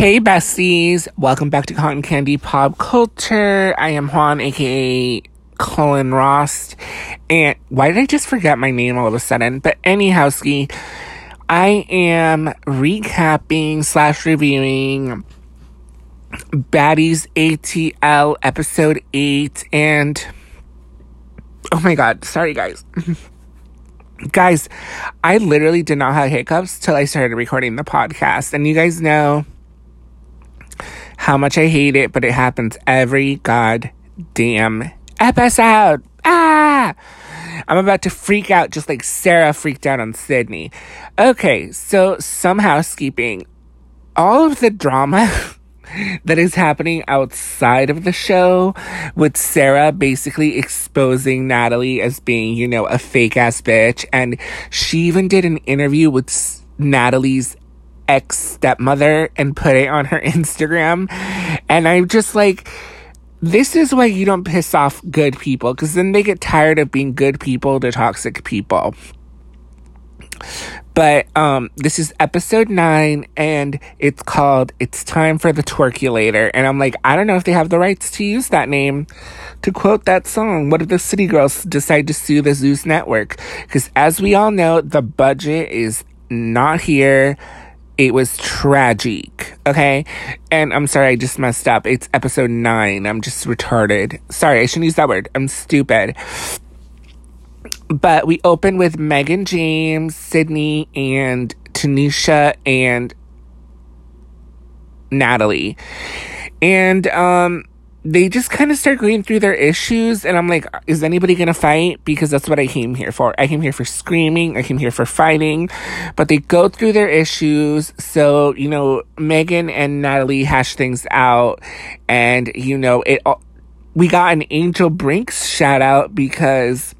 Hey besties, welcome back to Cotton Candy Pop Culture. I am Juan, aka Colin Ross. And why did I just forget my name all of a sudden? But anyhow, ski, I am recapping slash reviewing Baddies ATL episode 8 and oh my god, sorry guys. guys, I literally did not have hiccups till I started recording the podcast. And you guys know how much I hate it, but it happens every goddamn episode. Ah! I'm about to freak out just like Sarah freaked out on Sydney. Okay, so some housekeeping. All of the drama that is happening outside of the show with Sarah basically exposing Natalie as being, you know, a fake ass bitch. And she even did an interview with Natalie's ex stepmother and put it on her Instagram. And I'm just like, this is why you don't piss off good people because then they get tired of being good people to toxic people. But um, this is episode nine, and it's called "It's Time for the Twerkulator." And I'm like, I don't know if they have the rights to use that name to quote that song. What if the City Girls decide to sue the Zeus Network? Because as we all know, the budget is not here. It was tragic, okay? And I'm sorry, I just messed up. It's episode nine. I'm just retarded. Sorry, I shouldn't use that word. I'm stupid. But we open with Megan James, Sydney, and Tanisha and Natalie. And um they just kind of start going through their issues and i'm like is anybody gonna fight because that's what i came here for i came here for screaming i came here for fighting but they go through their issues so you know megan and natalie hash things out and you know it we got an angel brinks shout out because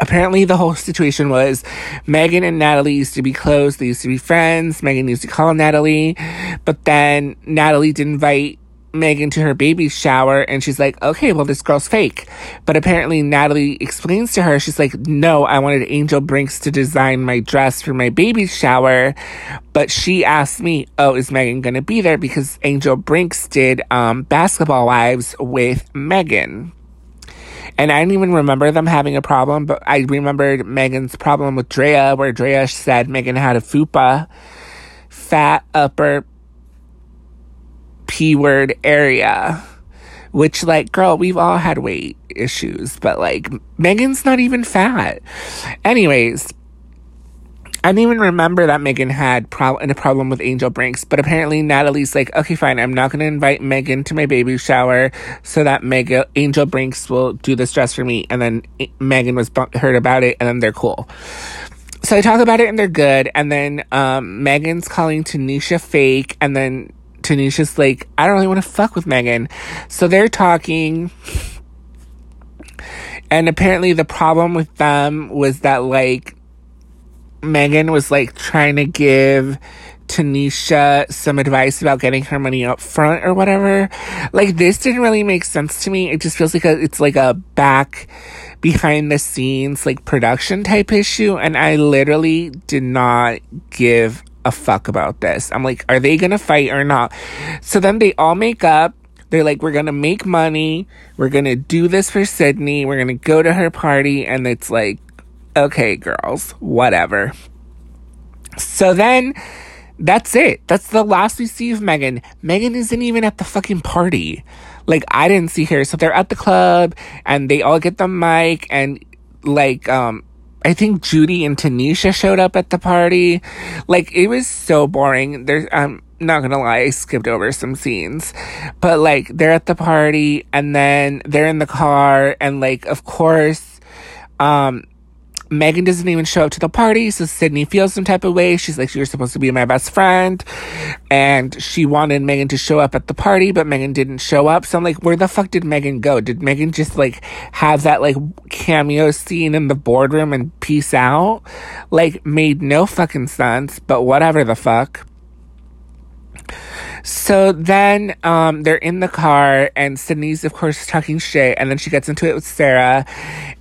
apparently the whole situation was Megan and Natalie used to be close. They used to be friends. Megan used to call Natalie, but then Natalie did invite Megan to her baby shower and she's like, okay, well, this girl's fake. But apparently Natalie explains to her, she's like, no, I wanted Angel Brinks to design my dress for my baby shower. But she asked me, oh, is Megan gonna be there? Because Angel Brinks did, um, Basketball Wives with Megan. And I didn't even remember them having a problem, but I remembered Megan's problem with Drea, where Drea said Megan had a fupa, fat upper P word area. Which, like, girl, we've all had weight issues, but like, Megan's not even fat. Anyways, I didn't even remember that Megan had pro- a problem with Angel Brinks, but apparently Natalie's like, okay, fine, I'm not gonna invite Megan to my baby shower so that Megan Angel Brinks will do this dress for me, and then Megan was bu- heard about it, and then they're cool. So I talk about it and they're good, and then um, Megan's calling Tanisha fake, and then Tanisha's like, I don't really want to fuck with Megan. So they're talking. And apparently the problem with them was that like Megan was like trying to give Tanisha some advice about getting her money up front or whatever. Like this didn't really make sense to me. It just feels like a, it's like a back behind the scenes like production type issue and I literally did not give a fuck about this. I'm like, are they gonna fight or not? So then they all make up. They're like, we're gonna make money. We're gonna do this for Sydney. We're gonna go to her party. And it's like, okay, girls, whatever. So then that's it. That's the last we see of Megan. Megan isn't even at the fucking party. Like, I didn't see her. So they're at the club and they all get the mic and like, um, I think Judy and Tanisha showed up at the party. Like it was so boring. There's I'm not gonna lie, I skipped over some scenes. But like they're at the party and then they're in the car and like of course um Megan doesn't even show up to the party, so Sydney feels some type of way. She's like, You're supposed to be my best friend. And she wanted Megan to show up at the party, but Megan didn't show up. So I'm like, Where the fuck did Megan go? Did Megan just like have that like cameo scene in the boardroom and peace out? Like, made no fucking sense, but whatever the fuck. So then um, they're in the car, and Sydney's, of course, talking shit, and then she gets into it with Sarah,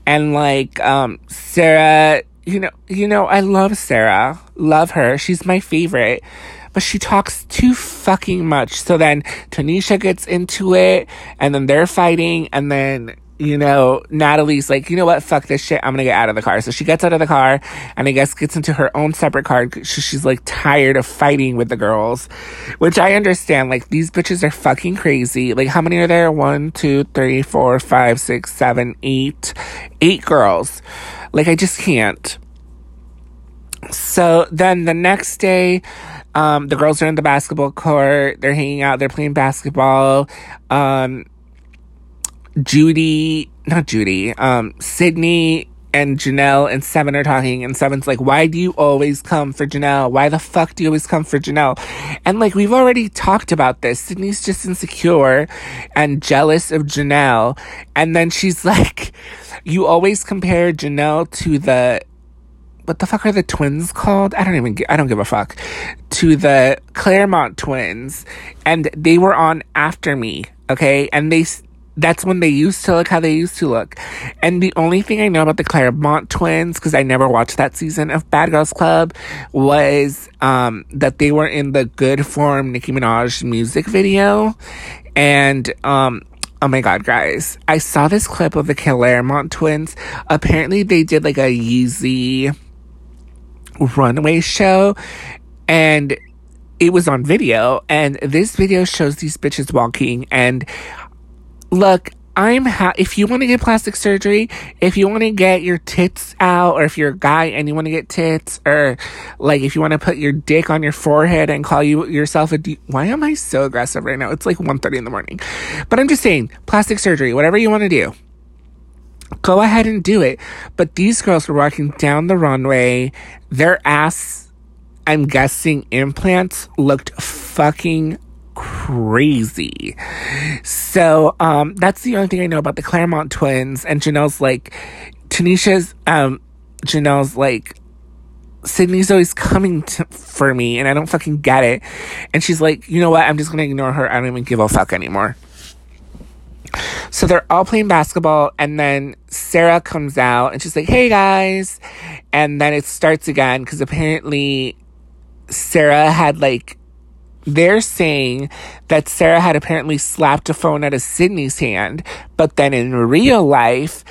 and like um, Sarah, you know, you know, I love Sarah, love her, she's my favorite, but she talks too fucking much. So then Tanisha gets into it, and then they're fighting, and then you know, Natalie's like, you know what, fuck this shit, I'm gonna get out of the car. So she gets out of the car and I guess gets into her own separate car. She's like tired of fighting with the girls, which I understand. Like, these bitches are fucking crazy. Like, how many are there? One, two, three, four, five, six, seven, eight, eight girls. Like, I just can't. So then the next day, um, the girls are in the basketball court. They're hanging out. They're playing basketball. Um, Judy, not Judy, um, Sydney and Janelle and Seven are talking, and Seven's like, Why do you always come for Janelle? Why the fuck do you always come for Janelle? And like, we've already talked about this. Sydney's just insecure and jealous of Janelle. And then she's like, You always compare Janelle to the what the fuck are the twins called? I don't even I don't give a fuck. To the Claremont twins and they were on after me, okay? And they that's when they used to look how they used to look. And the only thing I know about the Claremont twins, because I never watched that season of Bad Girls Club, was um, that they were in the Good Form Nicki Minaj music video. And um, oh my god, guys, I saw this clip of the Claremont twins. Apparently, they did like a Yeezy runway show. And it was on video, and this video shows these bitches walking, and look, I'm ha- if you want to get plastic surgery, if you want to get your tits out, or if you're a guy and you want to get tits, or like if you want to put your dick on your forehead and call you yourself a D- why am I so aggressive right now? It's like 1.30 in the morning. But I'm just saying, plastic surgery, whatever you want to do. Go ahead and do it. But these girls were walking down the runway. Their ass, I'm guessing implants, looked fucking crazy. So, um, that's the only thing I know about the Claremont twins. And Janelle's like, Tanisha's, um, Janelle's like, Sydney's always coming to, for me and I don't fucking get it. And she's like, you know what? I'm just gonna ignore her. I don't even give a fuck anymore. So they're all playing basketball, and then Sarah comes out and she's like, hey guys. And then it starts again because apparently Sarah had like they're saying that Sarah had apparently slapped a phone out of Sydney's hand, but then in real life,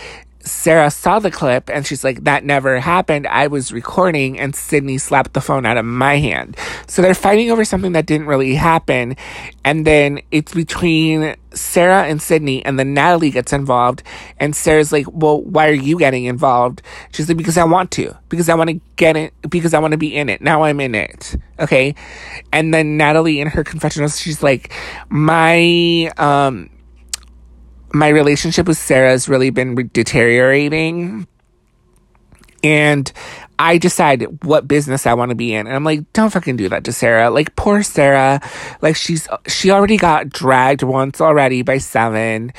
Sarah saw the clip and she's like, that never happened. I was recording and Sydney slapped the phone out of my hand. So they're fighting over something that didn't really happen. And then it's between Sarah and Sydney and then Natalie gets involved and Sarah's like, well, why are you getting involved? She's like, because I want to, because I want to get it, because I want to be in it. Now I'm in it. Okay. And then Natalie in her confessionals, she's like, my, um, my relationship with Sarah has really been deteriorating. And I decide what business I want to be in. And I'm like, don't fucking do that to Sarah. Like, poor Sarah. Like, she's, she already got dragged once already by seven.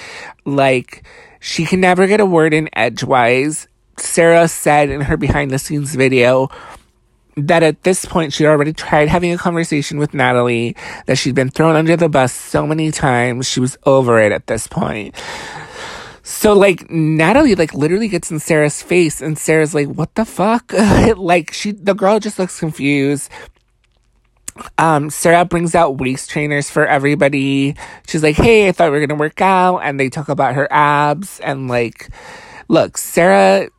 Like, she can never get a word in edgewise. Sarah said in her behind the scenes video, that at this point she'd already tried having a conversation with Natalie, that she'd been thrown under the bus so many times, she was over it at this point. So like Natalie like literally gets in Sarah's face and Sarah's like, what the fuck? like she the girl just looks confused. Um, Sarah brings out waist trainers for everybody. She's like, Hey, I thought we were gonna work out and they talk about her abs and like look, Sarah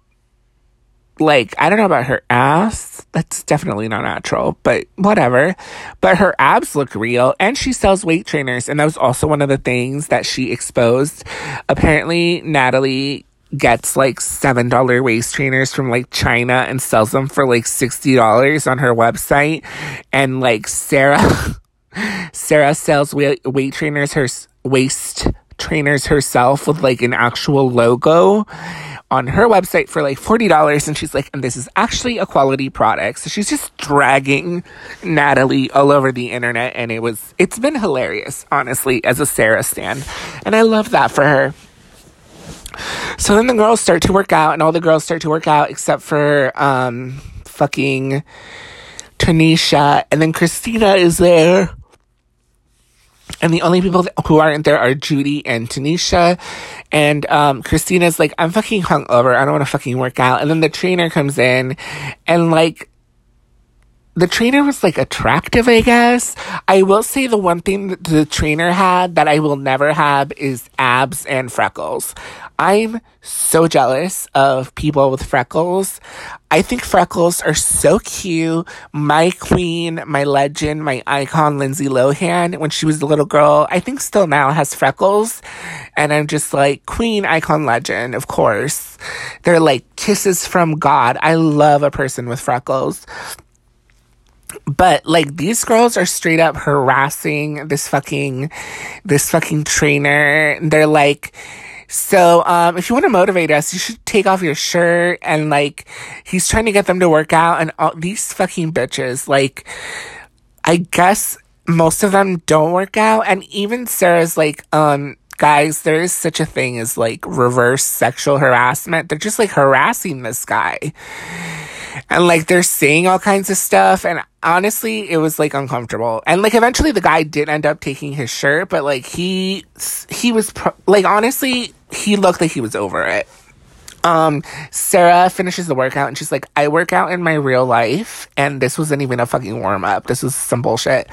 like I don't know about her ass. That's definitely not natural, but whatever. But her abs look real and she sells weight trainers and that was also one of the things that she exposed. Apparently Natalie gets like $7 waist trainers from like China and sells them for like $60 on her website and like Sarah Sarah sells weight, weight trainers her waist trainers herself with like an actual logo on her website for like $40 and she's like and this is actually a quality product. So she's just dragging natalie all over the internet and it was it's been hilarious honestly as a sarah stand and i love that for her. So then the girls start to work out and all the girls start to work out except for um fucking tanisha and then christina is there and the only people who aren't there are Judy and Tanisha. And um, Christina's like, I'm fucking hungover. I don't want to fucking work out. And then the trainer comes in and like, the trainer was like attractive, I guess. I will say the one thing that the trainer had that I will never have is abs and freckles. I'm so jealous of people with freckles. I think freckles are so cute. My queen, my legend, my icon, Lindsay Lohan, when she was a little girl, I think still now has freckles. And I'm just like, queen, icon, legend, of course. They're like kisses from God. I love a person with freckles. But like these girls are straight up harassing this fucking this fucking trainer. They're like so um if you want to motivate us, you should take off your shirt and like he's trying to get them to work out and all these fucking bitches like I guess most of them don't work out and even Sarah's like um guys, there is such a thing as like reverse sexual harassment. They're just like harassing this guy and like they're saying all kinds of stuff and honestly it was like uncomfortable. And like eventually the guy did end up taking his shirt but like he he was pro- like honestly he looked like he was over it. Um sarah finishes the workout and she's like i work out in my real life and this wasn't even a fucking warm-up. This was some bullshit.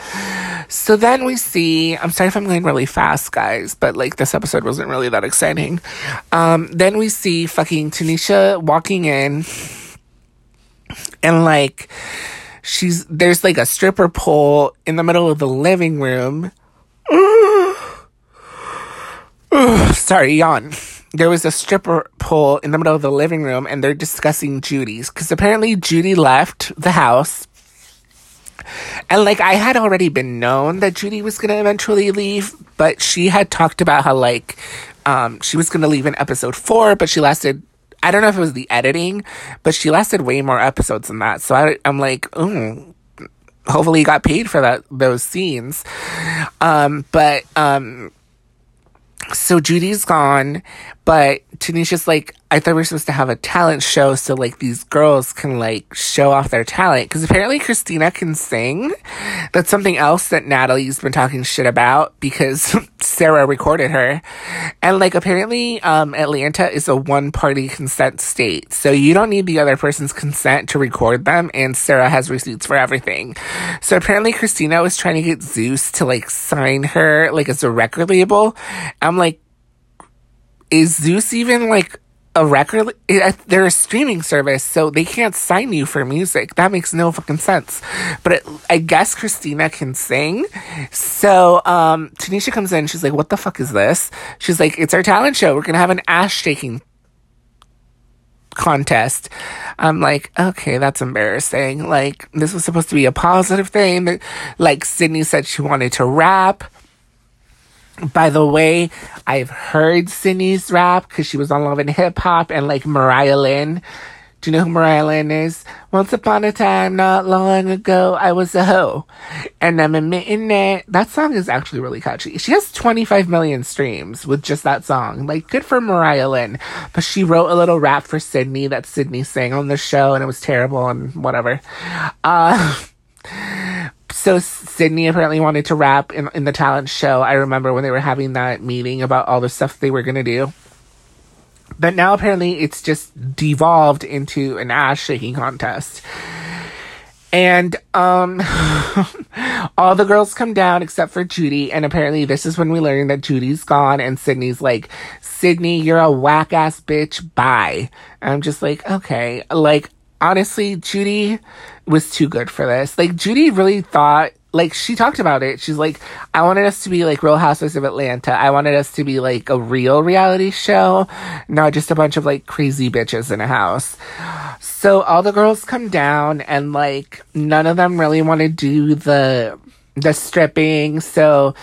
So then we see i'm sorry if i'm going really fast guys but like this episode wasn't really that exciting. Um then we see fucking tanisha walking in and like she's there's like a stripper pole in the middle of the living room. Sorry, yawn. There was a stripper pole in the middle of the living room, and they're discussing Judy's because apparently Judy left the house. And like I had already been known that Judy was gonna eventually leave, but she had talked about how like um she was gonna leave in episode four, but she lasted I don't know if it was the editing, but she lasted way more episodes than that. So I, I'm like, ooh, hopefully you got paid for that those scenes. Um, but um, so Judy's gone, but Tanisha's like, I thought we were supposed to have a talent show so like these girls can like show off their talent. Cause apparently Christina can sing. That's something else that Natalie's been talking shit about because Sarah recorded her. And like apparently, um, Atlanta is a one party consent state. So you don't need the other person's consent to record them. And Sarah has receipts for everything. So apparently Christina was trying to get Zeus to like sign her like as a record label. I'm like, is Zeus even like a record? They're a streaming service, so they can't sign you for music. That makes no fucking sense. But it, I guess Christina can sing. So um, Tanisha comes in. She's like, "What the fuck is this?" She's like, "It's our talent show. We're gonna have an ass shaking." contest. I'm like, okay, that's embarrassing. Like, this was supposed to be a positive thing. Like, Sydney said she wanted to rap. By the way, I've heard Sydney's rap because she was on Love and Hip Hop and like Mariah Lynn. Do you know who Mariah Lynn is? Once upon a time, not long ago, I was a hoe. And I'm admitting that that song is actually really catchy. She has 25 million streams with just that song. Like, good for Mariah Lynn. But she wrote a little rap for Sydney that Sydney sang on the show and it was terrible and whatever. Uh, so Sydney apparently wanted to rap in, in the talent show. I remember when they were having that meeting about all the stuff they were gonna do. But now apparently it's just devolved into an ass shaking contest. And um all the girls come down except for Judy, and apparently this is when we learn that Judy's gone and Sydney's like, Sydney, you're a whack ass bitch, bye. And I'm just like, okay. Like honestly, Judy was too good for this. Like Judy really thought like she talked about it. She's like, I wanted us to be like Real Housewives of Atlanta. I wanted us to be like a real reality show, not just a bunch of like crazy bitches in a house. So all the girls come down and like none of them really want to do the the stripping. So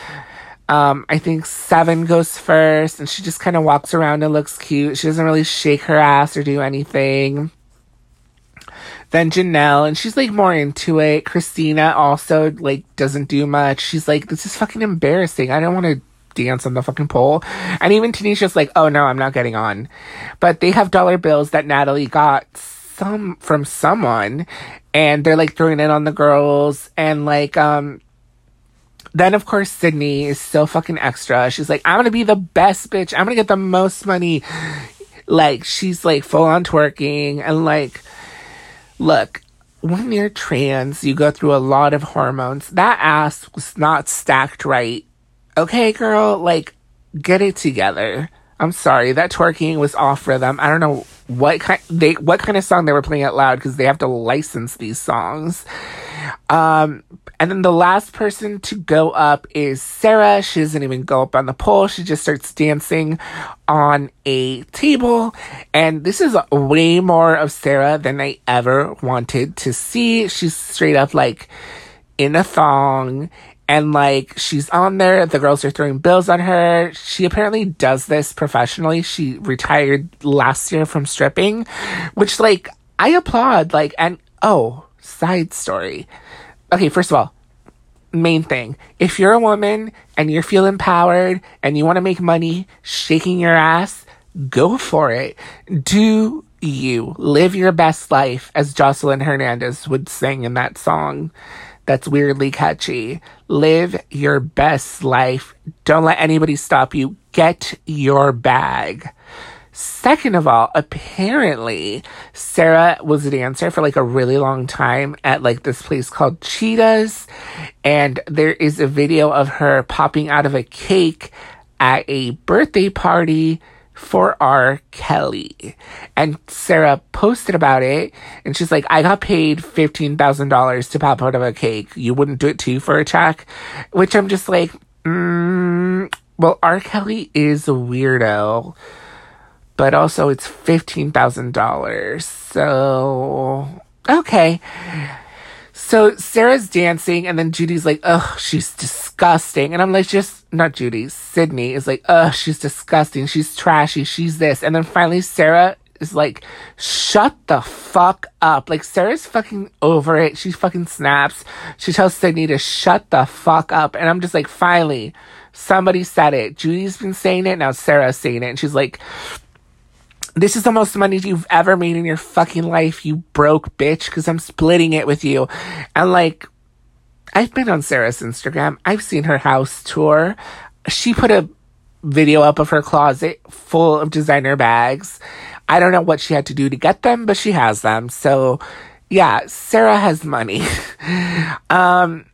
um, I think Seven goes first and she just kind of walks around and looks cute. She doesn't really shake her ass or do anything than Janelle, and she's like more into it. Christina also like doesn't do much. She's like, this is fucking embarrassing. I don't want to dance on the fucking pole. And even Tanisha's like, oh no, I'm not getting on. But they have dollar bills that Natalie got some from someone, and they're like throwing it on the girls, and like um. Then of course Sydney is so fucking extra. She's like, I'm gonna be the best bitch. I'm gonna get the most money. Like she's like full on twerking and like look, when you're trans, you go through a lot of hormones. That ass was not stacked right. Okay, girl, like, get it together. I'm sorry, that twerking was off rhythm. I don't know what kind they what kind of song they were playing out loud because they have to license these songs. Um, and then the last person to go up is Sarah. She doesn't even go up on the pole. She just starts dancing on a table. And this is way more of Sarah than I ever wanted to see. She's straight up like in a thong and like she's on there the girls are throwing bills on her she apparently does this professionally she retired last year from stripping which like i applaud like and oh side story okay first of all main thing if you're a woman and you feel empowered and you want to make money shaking your ass go for it do you live your best life as joseline hernandez would sing in that song that's weirdly catchy. Live your best life. Don't let anybody stop you. Get your bag. Second of all, apparently Sarah was a dancer for like a really long time at like this place called Cheetahs. And there is a video of her popping out of a cake at a birthday party for R. Kelly. And Sarah posted about it and she's like, I got paid $15,000 to pop out of a cake. You wouldn't do it too for a check? Which I'm just like, mm, well, R. Kelly is a weirdo, but also it's $15,000. So, okay. So Sarah's dancing, and then Judy's like, ugh, she's disgusting. And I'm like, just, not Judy, Sydney is like, ugh, she's disgusting. She's trashy. She's this. And then finally, Sarah is like, shut the fuck up. Like, Sarah's fucking over it. She fucking snaps. She tells Sydney to shut the fuck up. And I'm just like, finally, somebody said it. Judy's been saying it. Now Sarah's saying it. And she's like, this is the most money you've ever made in your fucking life, you broke bitch, because I'm splitting it with you. And like, I've been on Sarah's Instagram. I've seen her house tour. She put a video up of her closet full of designer bags. I don't know what she had to do to get them, but she has them. So, yeah, Sarah has money. um,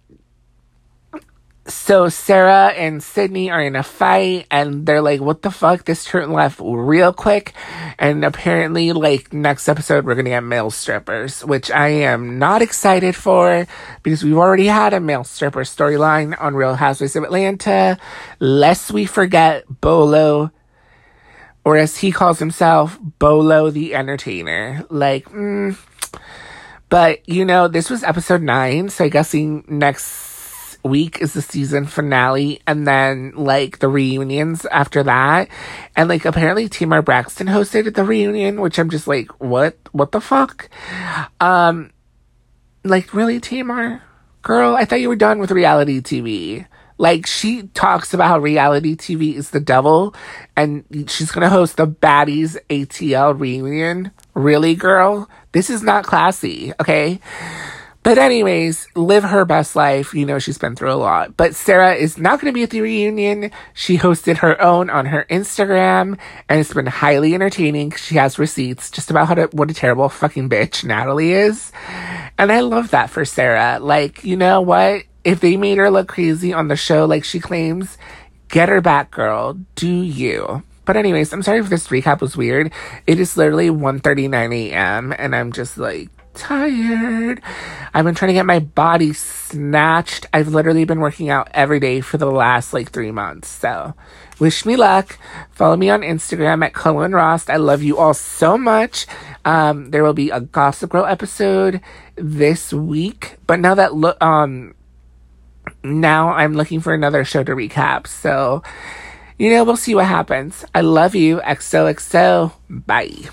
so Sarah and Sydney are in a fight and they're like, what the fuck? This turned left real quick. And apparently, like, next episode, we're gonna get male strippers, which I am not excited for because we've already had a male stripper storyline on Real Housewives of Atlanta. Lest we forget Bolo, or as he calls himself, Bolo the Entertainer. Like, mm. But, you know, this was episode nine, so I guessing next week is the season finale and then like the reunions after that. And like apparently Tamar Braxton hosted the reunion, which I'm just like, what what the fuck? Um like really Tamar? Girl, I thought you were done with reality TV. Like she talks about how reality TV is the devil and she's gonna host the baddies ATL reunion. Really, girl? This is not classy, okay? But anyways, live her best life. You know, she's been through a lot. But Sarah is not going to be at the reunion. She hosted her own on her Instagram and it's been highly entertaining. She has receipts just about how to, what a terrible fucking bitch Natalie is. And I love that for Sarah. Like, you know what? If they made her look crazy on the show like she claims, get her back, girl. Do you? But anyways, I'm sorry if this recap was weird. It is literally 1.39 a.m. and I'm just like, tired. I've been trying to get my body snatched. I've literally been working out every day for the last like three months. So wish me luck. Follow me on Instagram at Cullen Ross. I love you all so much. Um, there will be a Gossip Girl episode this week. But now that look, um, now I'm looking for another show to recap. So, you know, we'll see what happens. I love you. XOXO. Bye.